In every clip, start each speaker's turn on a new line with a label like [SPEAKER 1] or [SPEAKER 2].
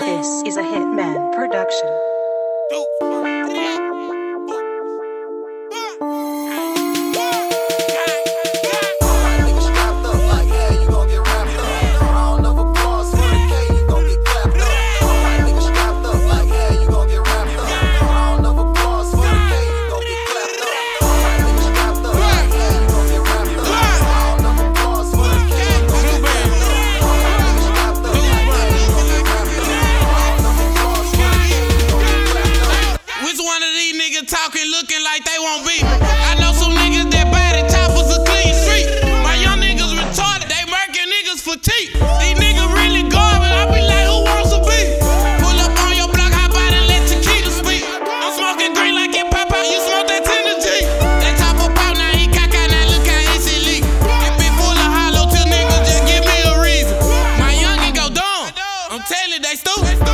[SPEAKER 1] This
[SPEAKER 2] is a Hitman production.
[SPEAKER 1] talking, looking like they won't be. I know some niggas that bad and top was a clean street. My young niggas retarded, they murking niggas for teeth. These niggas really garbage, I be like, who wants to be? Pull up on your block, hop out and let Chiquita speak. I'm smoking green like it pop out, you smoke that tender G. That top of pop, now he cock now look how he it's elite. It be full of hollow, two niggas just give me a reason. My youngin' go dumb, I'm telling they stupid.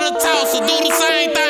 [SPEAKER 1] lot of talk, so do the same thing.